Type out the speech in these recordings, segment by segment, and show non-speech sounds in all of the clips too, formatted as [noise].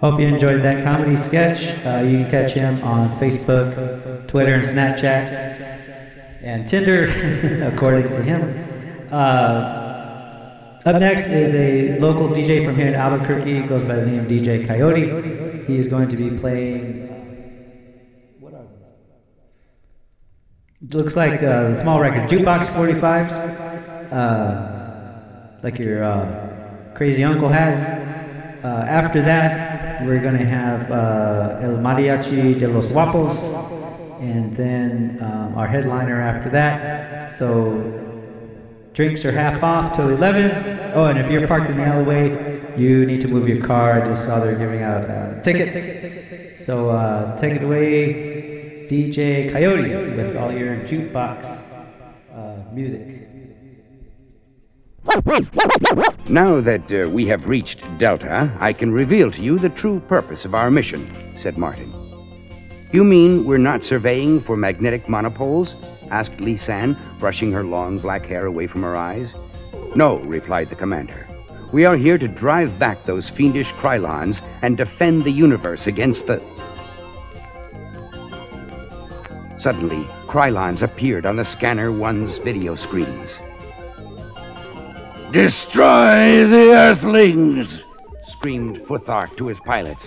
Hope you enjoyed that comedy sketch. Uh, you can catch him on Facebook, Twitter, and Snapchat, and Tinder, [laughs] according to him. Uh, up next is a local DJ from here in Albuquerque. He goes by the name DJ Kayote. He is going to be playing. Looks like uh, small record, jukebox 45s, uh, like your uh, crazy uncle has. Uh, after that, we're gonna have uh, El Mariachi de los Guapos, and then um, our headliner after that. So drinks are half off till 11. Oh, and if you're parked in the alleyway, you need to move your car. I just saw they're giving out uh, tickets. So uh, take it away, DJ Kayote, with all your jukebox uh, music. Now that uh, we have reached Delta, I can reveal to you the true purpose of our mission, said Martin. You mean we're not surveying for magnetic monopoles? asked Lisanne, brushing her long black hair away from her eyes. No, replied the commander. We are here to drive back those fiendish Krylons and defend the universe against the. Suddenly, Krylons appeared on the Scanner One's video screens. Destroy the Earthlings! screamed Futhark to his pilots.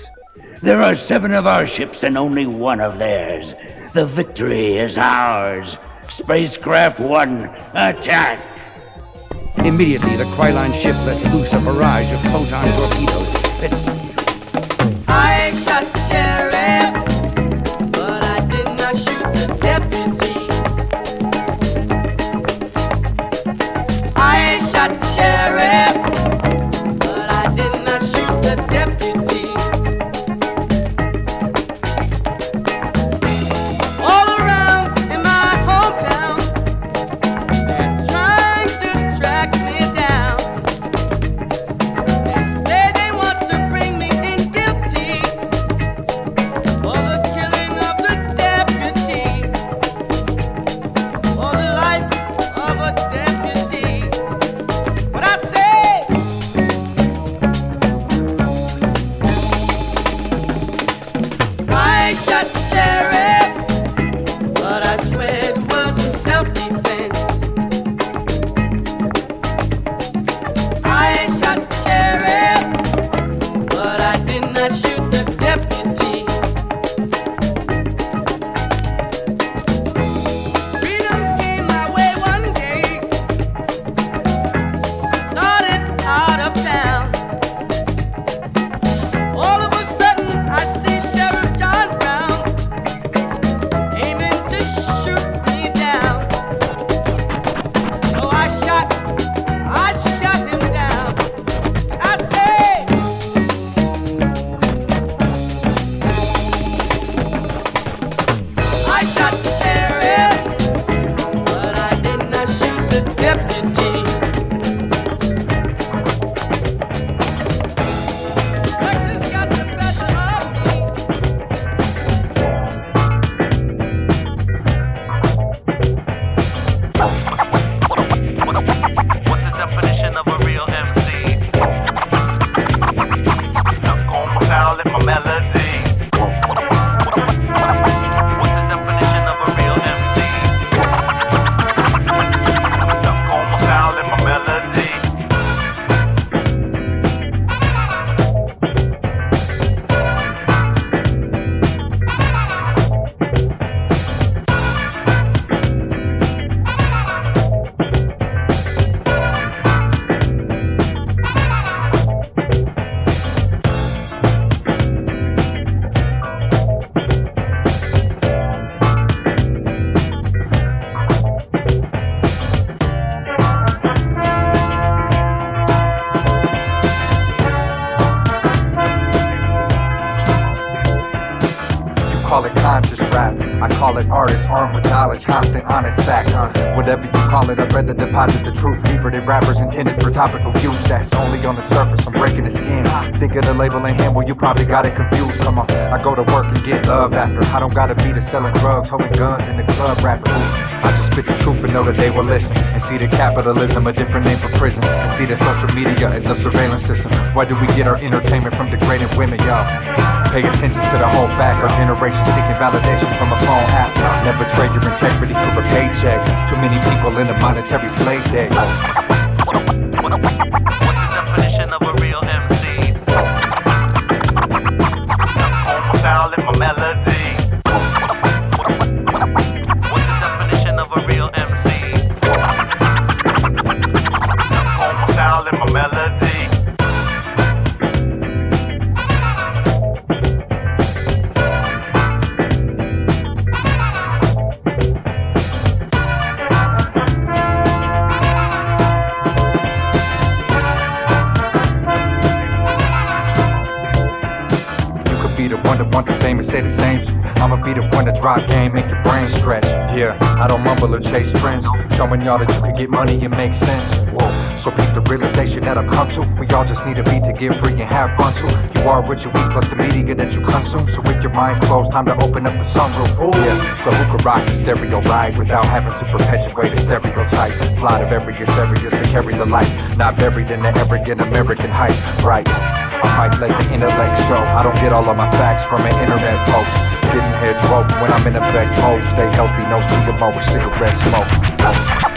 There are seven of our ships and only one of theirs. The victory is ours. Spacecraft One, attack! Immediately, the Krylon ship let loose a barrage of photon torpedoes. It- I shot the than rappers intended for topical use. That's only on the surface. I'm breaking the skin. Think of the label in hand, well, you probably got it confused. Come on, I go to work and get love after. I don't gotta be the selling drugs, holding guns in the club. Ooh, I just spit the truth and know that they will listen and see the capitalism, a different name for prison, and see that social media is a surveillance system. Why do we get our entertainment from degraded women, y'all? Pay attention to the whole fact. Our generation seeking validation from a phone app. Never trade your integrity for a paycheck. Too many people in a monetary slave day. Fame and say the same. I'ma be the one to drop game, make your brain stretch. Yeah, I don't mumble or chase trends. Showing y'all that you can get money and make sense. So peep the realization that I've come to. We all just need a beat to get free and have fun too. You are what you eat plus the media that you consume. So if your mind's closed, time to open up the sunroof. Yeah, so who could rock the stereo ride without having to perpetuate a stereotype? Fly to various areas to carry the light, not buried in the arrogant American hype. Right. I might let the intellect show. I don't get all of my facts from an internet post. Getting heads woke when I'm in effect mode. Stay healthy, no GMO or cigarette smoke.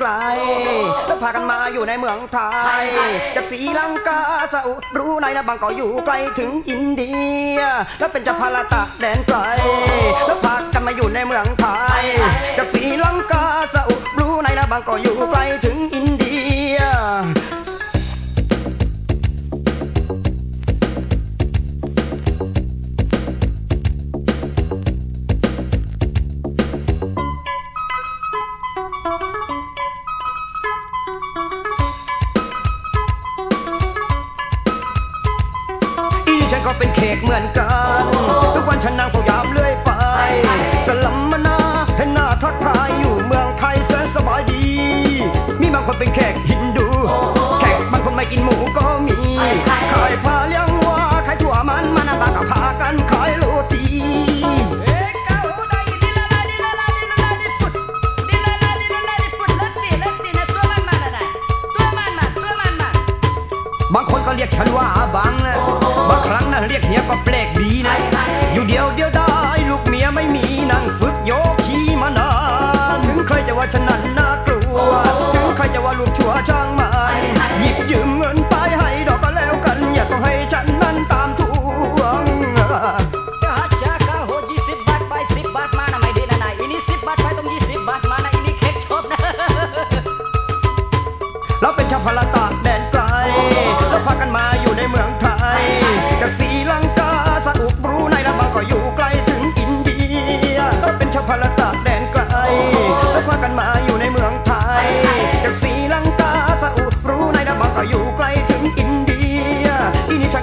กล แล้วพากันมาอยู่ในเมืองไทย จากสีลังกาซาอุรู้ในนะบางก็อยู่ไกลถึงอินเดีย แล้วเป็นจักรพาลาตะแดนไกล แล้วพากันมาอยู่ในเมืองไทย จากสีลังกาซาอุรู้ในนะบางก็อยู่ไกลถึงอินเดีย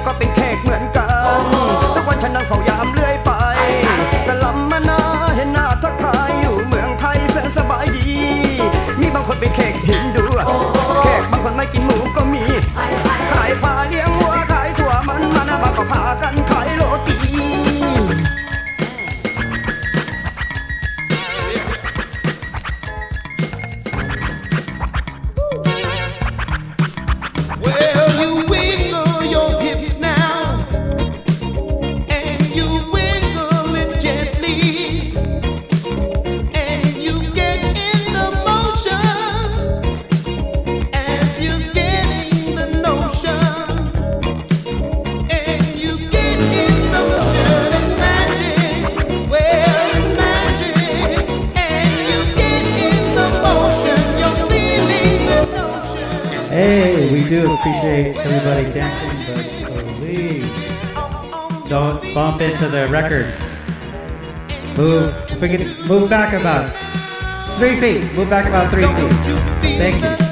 ก็เป็นแขกเหมือนกัน we do appreciate everybody dancing, but please don't bump into the records. Move, move back about three feet. Move back about three feet. Thank you.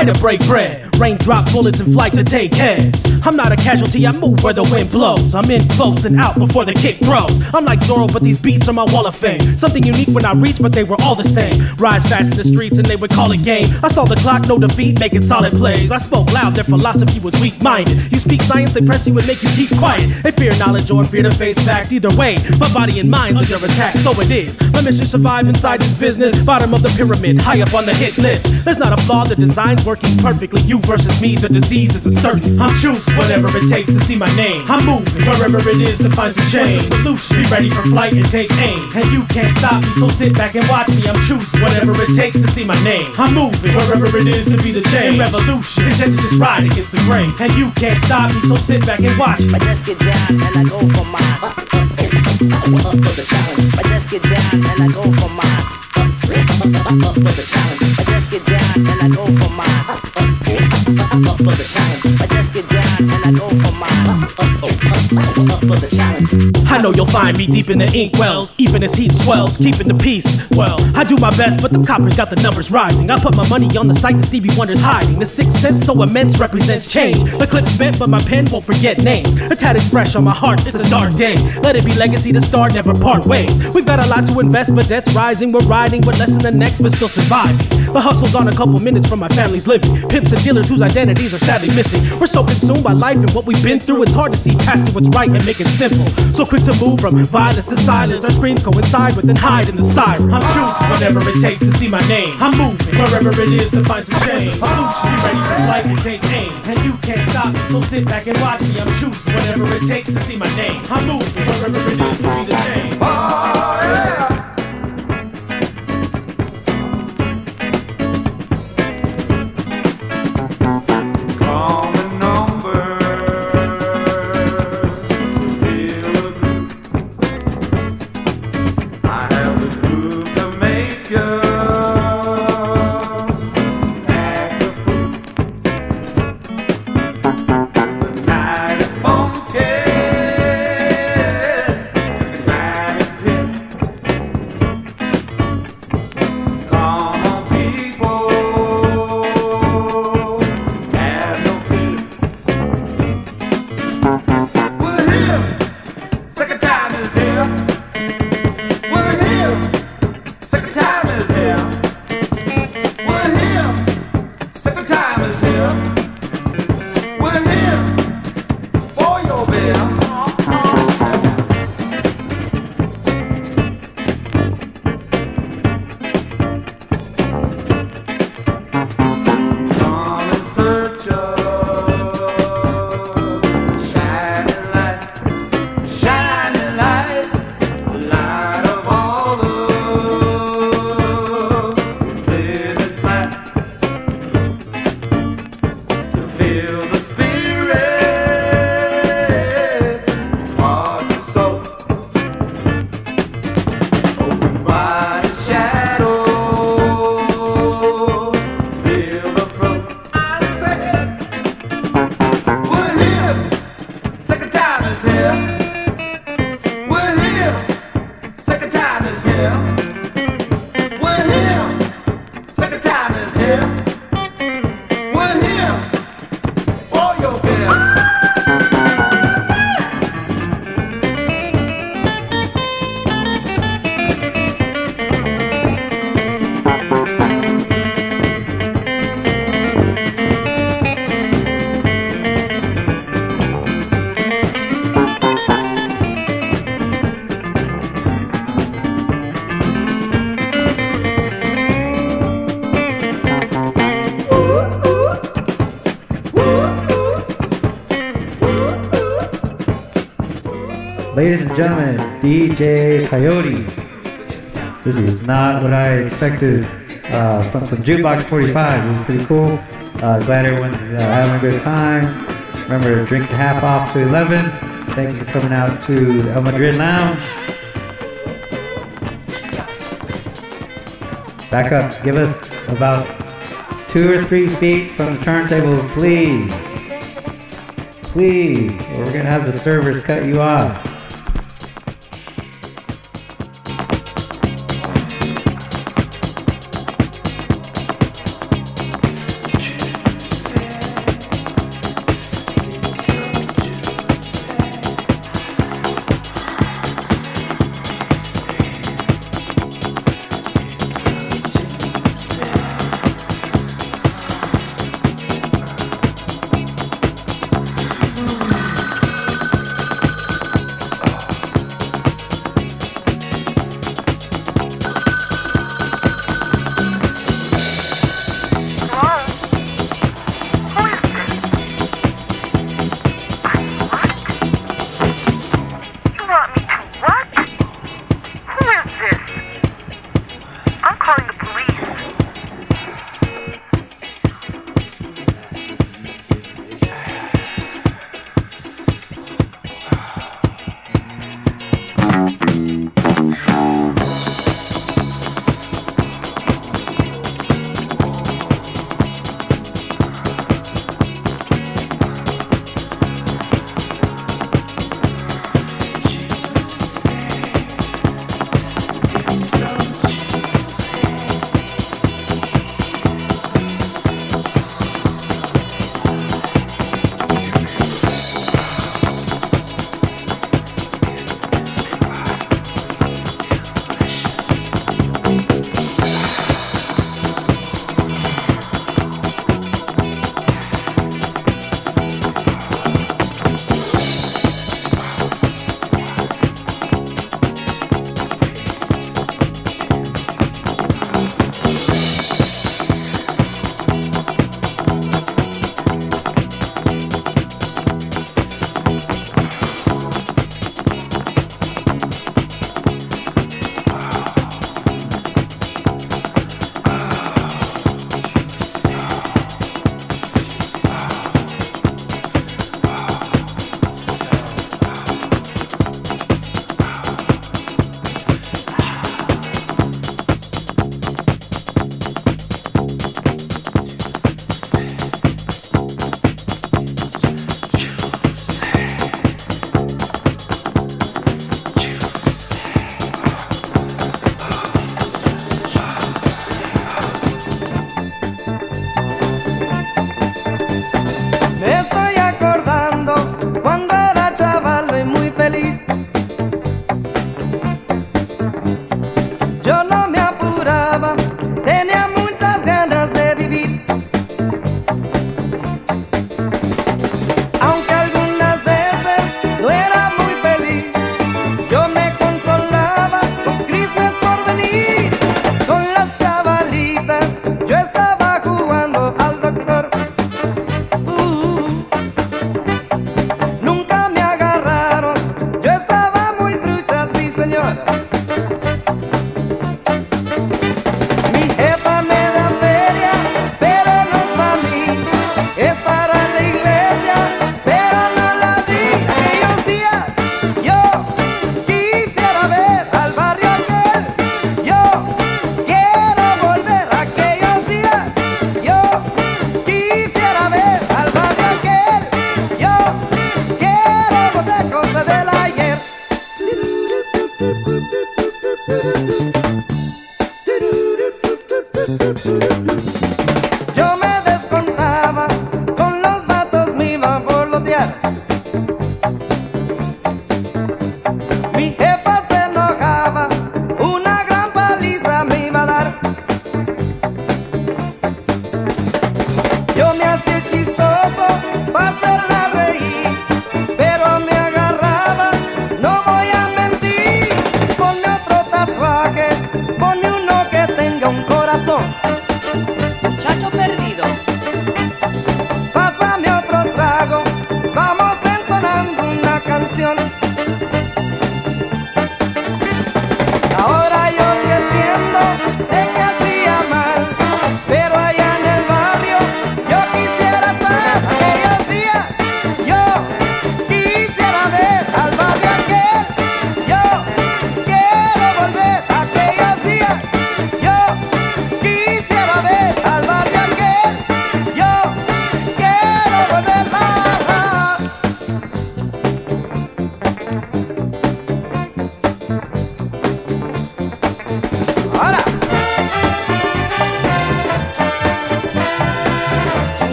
Sky to break bread. Raindrop bullets and flight to take heads. I'm not a casualty, I move where the wind blows. I'm in close and out before the kick throws. I'm like Zorro, but these beats are my wall of fame. Something unique when I reach, but they were all the same. Rise fast in the streets and they would call it game. I saw the clock, no defeat, making solid plays. I spoke loud, their philosophy was weak minded. You speak science, they press you and make you keep quiet. They fear knowledge or fear to face fact. Either way, my body and mind under attack, so it is. My mission survive inside this business. Bottom of the pyramid, high up on the hit list. There's not a flaw, the design's working perfectly. You versus me, the disease is a certain. I'm choosing whatever it takes to see my name. I'm moving wherever it is to find some change. What's the solution? Be ready for flight and take aim. And you can't stop me, so sit back and watch me. I'm choosing whatever it takes to see my name. I'm moving wherever it is to be the change. In revolution, instead to just ride against the grain. And you can't stop me, so sit back and watch me. I just get down and I go for mine. Up, up, for the challenge. I just get down and I go for mine. Up, up, for the challenge. I just get down and I go for mine. I know you'll find me deep in the ink wells, even as heat swells, keeping the peace. Well, I do my best, but the coppers got the numbers rising. I put my money on the site that Stevie Wonder's hiding. The sixth sense so immense represents change. The clip's spent, but my pen won't forget names. The tatted fresh on my heart, it's a dark day. Let it be legacy to start, never part ways. We've got a lot to invest, but debt's rising. We're riding with less than the next, but still surviving. The hustle's on a couple minutes from my family's living. Pimps and dealers whose identities are sadly missing. We're so consumed by life and what we've been through, it's hard to see past it what's right and make it simple. So quick to move from violence to silence. Our screams coincide with and hide in the siren. I'm choosing whatever it takes to see my name. I'm moving wherever it is to find some change. Solution, be ready for life and take aim. And you can't stop me, so sit back and watch me. I'm choosing whatever it takes to see my name. I'm moving wherever it is to be the change. Ladies and gentlemen, DJ Kayote. This is not what I expected uh, from, from Jukebox 45. This is pretty cool. Uh, glad everyone's uh, having a good time. Remember, drinks half off to 11. Thank you for coming out to El Madrid Lounge. Back up. Give us about two or three feet from the turntables, please. Please, or we're going to have the servers cut you off.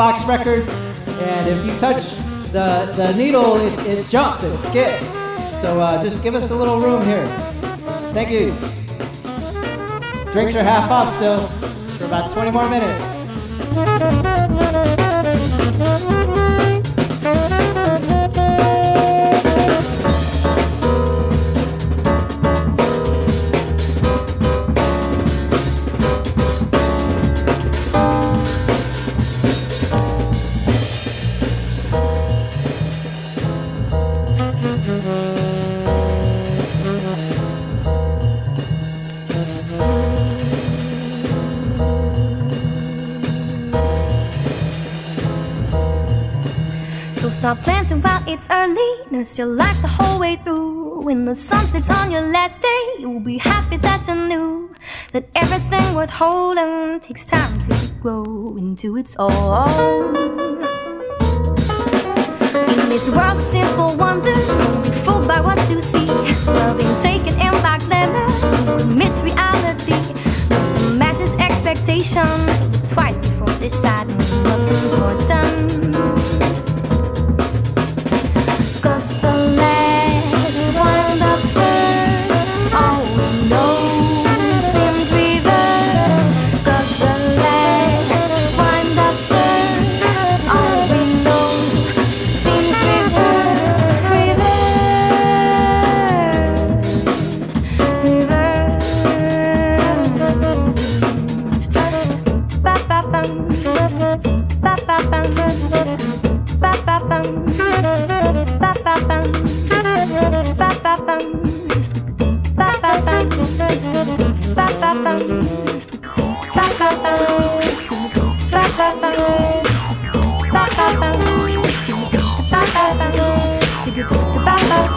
Box Records. And if you touch the, the needle, it, it jumps it skips. So uh, just give us a little room here. Thank you. Drinks are half off still for about 20 more minutes. it's early, no still light the whole way through. When the sun sets on your last day, you'll be happy that you knew that everything worth holding takes time to grow into its own. In this world of simple wonders, you'll be fooled by what you see. Well, being taken in by clever, miss reality. Nothing matches expectations. Twice before deciding what's important.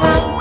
Bye.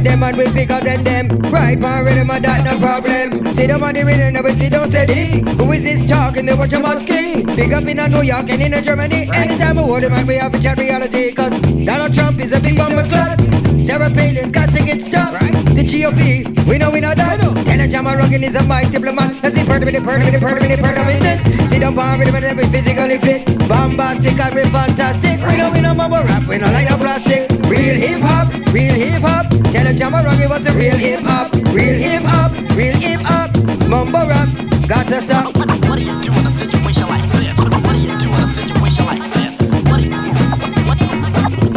Than them, and we bigger than them. Right on rhythm, and that no problem. See them on the rhythm, and we see don't say the. Who is this talking? They watch a musky. Big up in a New York and in a Germany. Anytime I word man, we have to chat reality. Cause Donald Trump is a big bomber clot. Sarah Palin's got to get stopped. The GOP, we know we know that. Tell a jammer rockin' is a mic diplomat. Let's be permanent, permanent, permanent, permanent. Sit up on rhythm and we physically fit. Bombastic and we fantastic. We know we know mumble rap, we know like no plastic. Real hip hop, real hip hop. Tell a jammer rockin' what's a real hip hop. Real hip hop, real hip hop. Mumble rap, got to stop. What do you do in a situation like this? What do you do in a situation like this? What do you, what, what,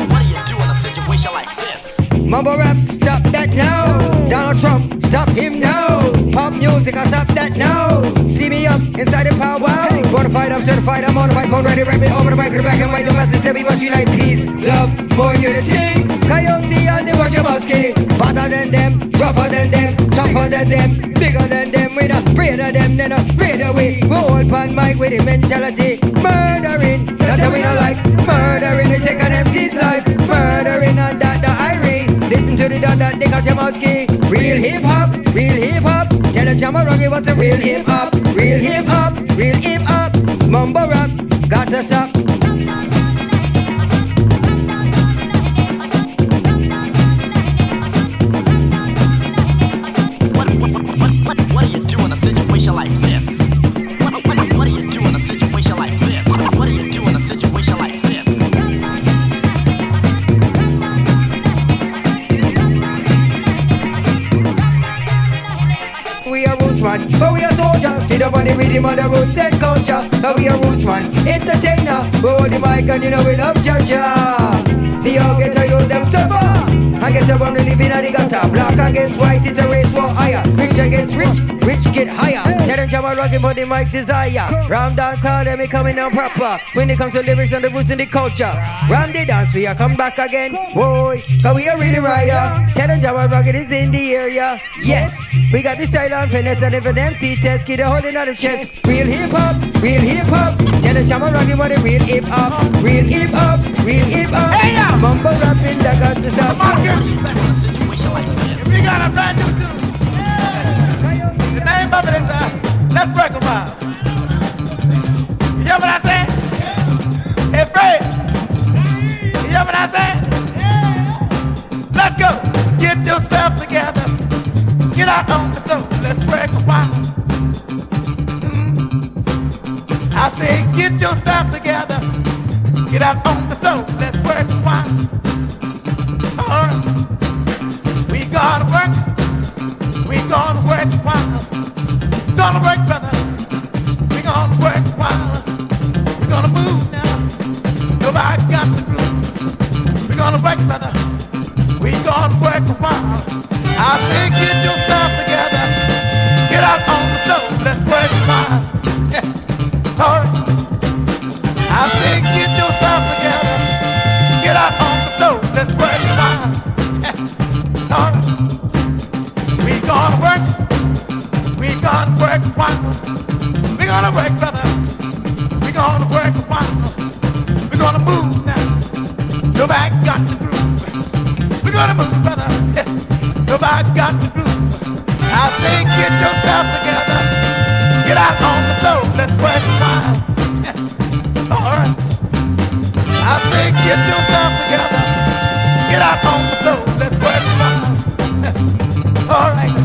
what do you do in a situation like this? Mumble rap, stop that now. Donald Trump, stop him now. Pop music, I stop that now. See me up inside the power. Fight, I'm certified, I'm on the microphone, ready, rapid, over the mic, the black and white, the message must unite, peace, love, more unity. And better than them, rougher than them, tougher than them, bigger than them, we not afraid of them, they not afraid of we. We all pan mic with the mentality, murdering, that's how we not like, murdering, they take an MC's life, murdering and that the irene. Listen to the dot that they got Jamowski. Real hip hop, real hip hop. Tell a Jamarogi what's a real hip hop. Real hip hop, real hip hop. Mumbo rap, got to stop. On the rhythm of the roots and culture. But we are roots man, entertainer. We hold the mic and you know we love Jaja. See how get a youth them suffer. I guess one we live in the gutter. Black against white, it's a race war higher. Rich against rich, rich get higher. Tell them Jama rocking for the mic desire. Round dance hall, them me coming down proper. When it comes to lyrics and the roots and the culture. Round the dance, we are come back again. Boy, cause we are really rider. Tell them rocking is in the area. Yes, we got the style and finesse and if an MC test, get a hold in on the chest. Real hip hop, real hip hop. Tell them Jama rocking for the real hip hop. Real hip hop, real hip hop. Rapping, that got to stop. If we got a brand new tune, the name of it is uh, Let's Break a While. You hear what I say? Hey, Fred. You hear what I say? Let's go. Get yourself together. Get out on the floor. Let's break a while. I say, get yourself together. Get out on the floor. Let's break a while. Gonna work. We gonna work while. Gonna work, brother. We gonna work while. We gonna move now. Nobody got the groove. We gonna work, brother. We gonna work while. I say, get your stuff together. Get out on the floor. Let's work a while. Gonna work a while. We gonna work, brother. We're gonna work a while. We gonna move now. Nobody got the groove. We're gonna move, brother. [laughs] Nobody got the groove. I say, get your stuff together. Get out on the floor. Let's work while. [laughs] All right. I say, get your stuff together. Get out on the floor. Let's work while. [laughs] All right.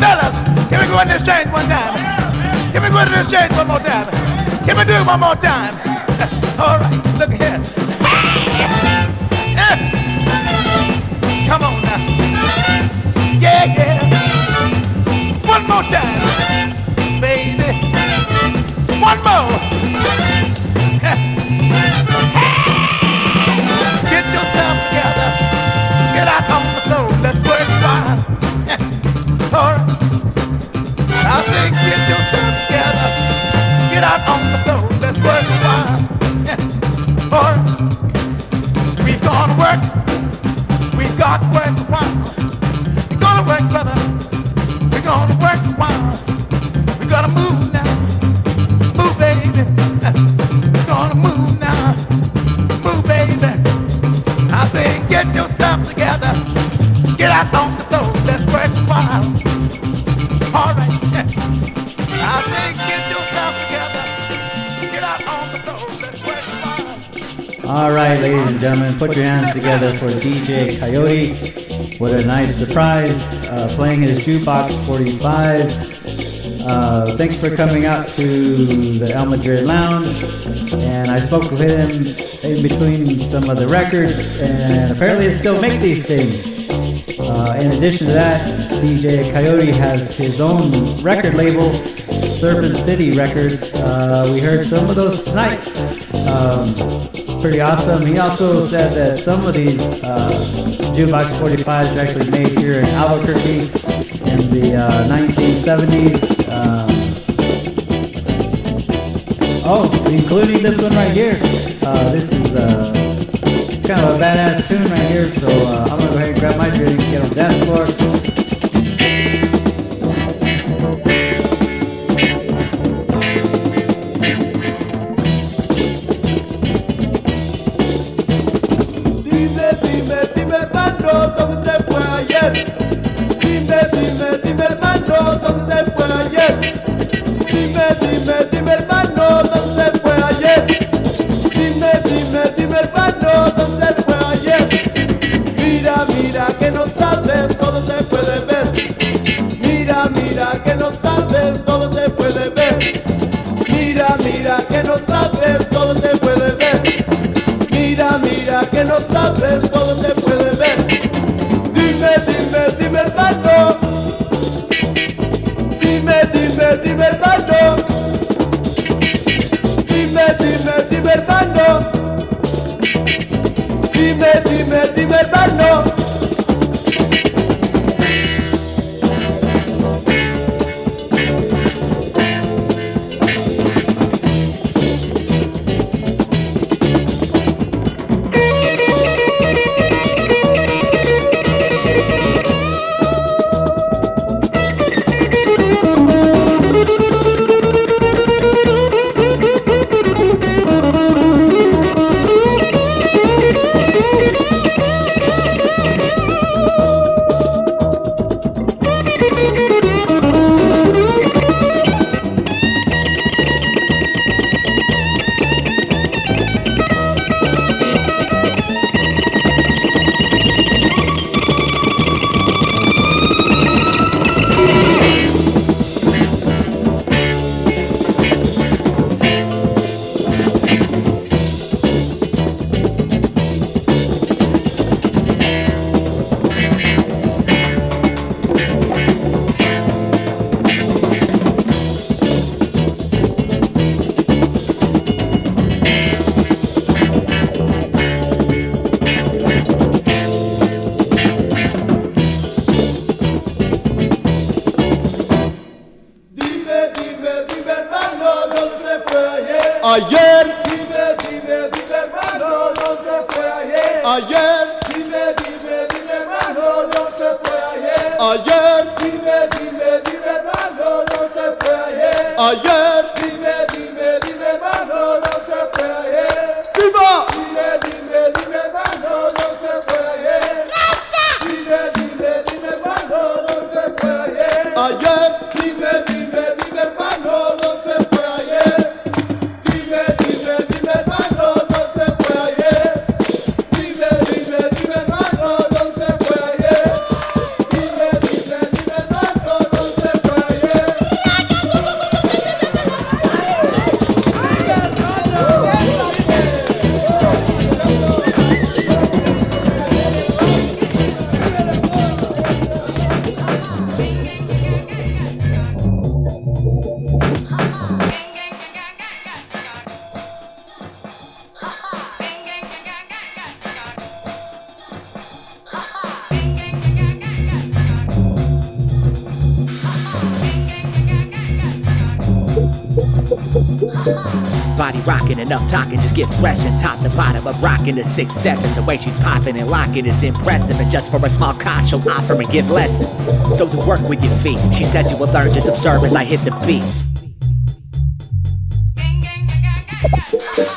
Fellas, can we go in this change one time? We go into this one more time? Can me do it one more time? [laughs] All right, look here. Yeah. [laughs] Come on now. Yeah, yeah. One more time, baby. One more. We got work All right, ladies and gentlemen, put your hands together for DJ Kayote. What a nice surprise, uh, playing his jukebox 45. Uh, thanks for coming out to the El Madrid Lounge. And I spoke with him in between some of the records, and apparently they still make these things. Uh, in addition to that, DJ Kayote has his own record label, Serpent City Records. Uh, we heard some of those tonight. Um, pretty awesome. He also said that some of these uh, jukebox 45s are actually made here in Albuquerque in the uh, 1970s. Um, oh, including this one right here. Uh, this is uh, it's kind of a badass tune right here. So uh, I'm gonna go ahead and grab my drink, and get on the dance floor. Body rocking, enough talking, just get fresh and top to bottom of rocking the six stepping. The way she's popping and locking is impressive. And just for a small cost, she'll offer and give lessons. So to work with your feet, she says you will learn. Just observe as I hit the beat.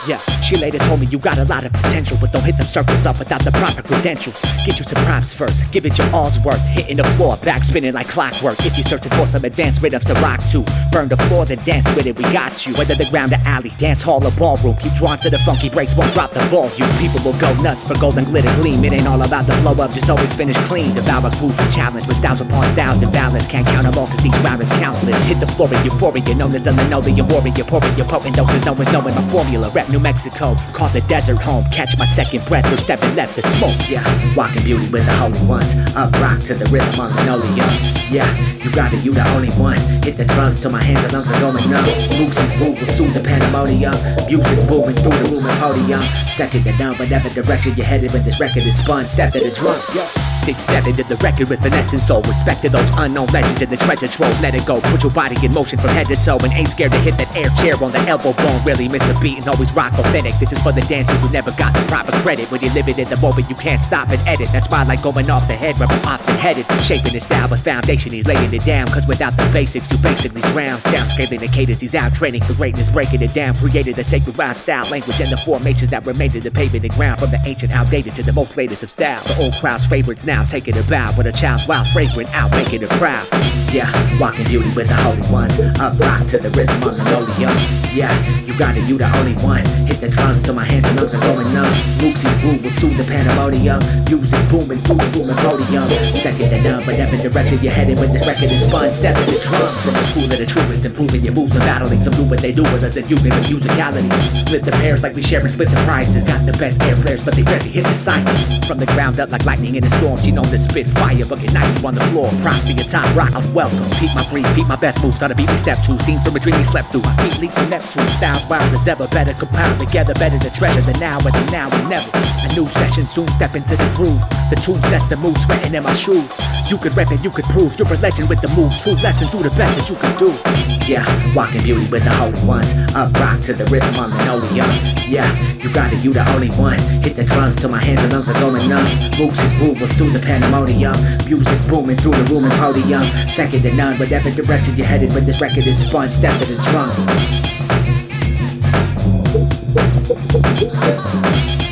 Yeah, she later told me you got a lot of potential, but don't hit them circles up without the proper credentials. Get you some props first, give it your all's worth. Hitting the floor, back spinning like clockwork. If you're searching for some advanced rhythms to rock to, burn the floor, then dance with it. We got you. Whether the ground the alley, dance hall or ballroom, keep drawn to the funky breaks, won't drop the ball. You People will go nuts for golden glitter gleam. It ain't all about the blow up, just always finish clean. Devour and challenge with styles upon styles and balance. Can't count them all, cause each round is countless. Hit the floor in euphoria, known as the linoleum warrior. Pouring your potent doses, no one's knowing my formula. Rep New Mexico, call the desert home. Catch my second breath, there's seven left to smoke. Yeah, walking beauty with the holy ones. Up rock to the rhythm on linoleum. Yeah, you got it, you the only one. Hit the drums till my hands and lungs are going numb. Lucy's move will soothe the pandemonium. Music booming through the room and podium. Second to none, whatever direction you're headed when this record is spun. Step to the drum. Yeah. Six step into the record with finesse and soul. Respect to those unknown legends in the treasure trove. Let it go. Put your body in motion from head to toe. And ain't scared to hit that air chair on the elbow bone. Really miss a beat and always rock authentic. This is for the dancers who never got the proper credit. When you're living in the moment, you can't stop and edit. That's why I like going off the head where I'm often headed. Shaping his style, but foundation, he's laying it down. Cause without the basics, you basically drown. Sound scaling the cadence, he's out training for greatness, breaking it down. Created a sacred rhyme style, language, and the formations that remained in the pavement and ground. From the ancient, outdated to the most latest of style. The old crowd's favorites now taking a bow. With a child's wild, fragrant out, making it crowd. Yeah, walking beauty with the holy ones. Up rock to the rhythm on linoleum. Yeah, you got it, you the only one. Hit the drums till my hands and lungs are going numb. Lucy's groove will soothe the pandemonium. Music booming through the room and podium. Second to none, whatever direction you're headed when this record is spun. Step to the drum from the school of the truest, improving your moves and battling. Some do what they do with us and using the musicality. Split the pairs like we share and split the prices. Got the best air players, but they rarely hit the cycle. From the ground up like lightning in a storm, she known to spit fire, but get nice on the floor. Props to your top rock, I welcome. Keep my breeze, keep my best moves. Gotta beat me step two. Scenes from a dream we slept through. My feet leap from Neptune. Styles wild as ever, better compound together, better to treasure than now and the now and never. A new session soon step into the groove. The tune sets the mood, sweating in my shoes. You could rep it, you could prove you're a legend with the moves. True lesson, do the best that you can do. Yeah, walking beauty with the holy ones. Up rock to the rhythm on linoleum. Yeah, you got it, you the only one. Hit the drums till my hands and lungs are going numb. Lucy's groove will soothe the pandemonium. Music booming through the room and podium. Second to none, whatever direction you're headed when this record is fun. Step to the drum. Ага.